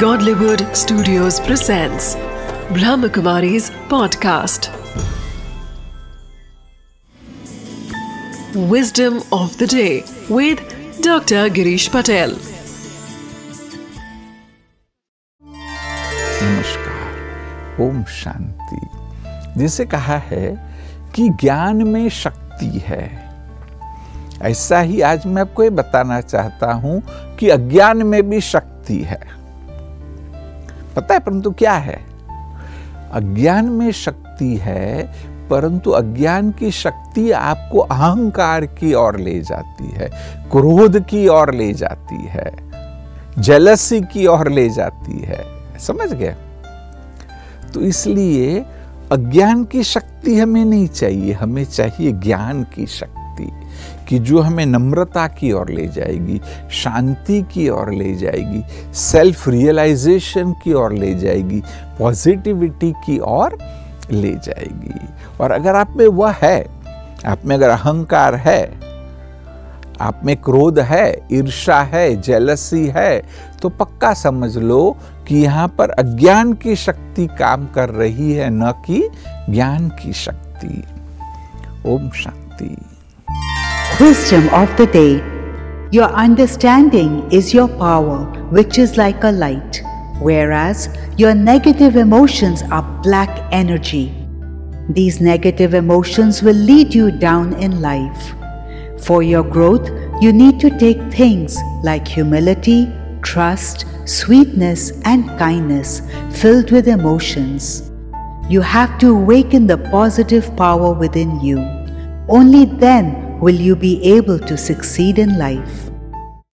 Godlywood Studios presents Brahmakumari's podcast. Wisdom of the day with Dr. Girish Patel. नमस्कार ओम शांति जिसे कहा है कि ज्ञान में शक्ति है ऐसा ही आज मैं आपको ये बताना चाहता हूँ कि अज्ञान में भी शक्ति है पता है परंतु क्या है? अज्ञान में शक्ति है, परंतु अज्ञान की शक्ति आपको अहंकार की ओर ले जाती है, क्रोध की ओर ले जाती है जलसी की ओर ले जाती है। समझ गए? तो इसलिए अज्ञान की शक्ति हमें नहीं चाहिए, हमें चाहिए ज्ञान की शक्ति। कि जो हमें नम्रता की ओर ले जाएगी, शांति की ओर ले जाएगी सेल्फ रियलाइजेशन की ओर ले जाएगी पॉजिटिविटी की ओर ले जाएगी। और अगर आप में वह है, आप में अगर अहंकार है, आप में क्रोध है ईर्षा है जेलसी है तो पक्का समझ लो कि यहाँ पर अज्ञान की शक्ति काम कर रही है, न कि ज्ञान की शक्ति। Om Shanti. Wisdom of the day Your understanding is your power, which is like a light, whereas your negative emotions are black energy. These negative emotions will lead you down in life. For your growth, you need to take things like humility, trust, sweetness, and kindness filled with emotions. You have to awaken the positive power within you. Only then will you be able to succeed in life.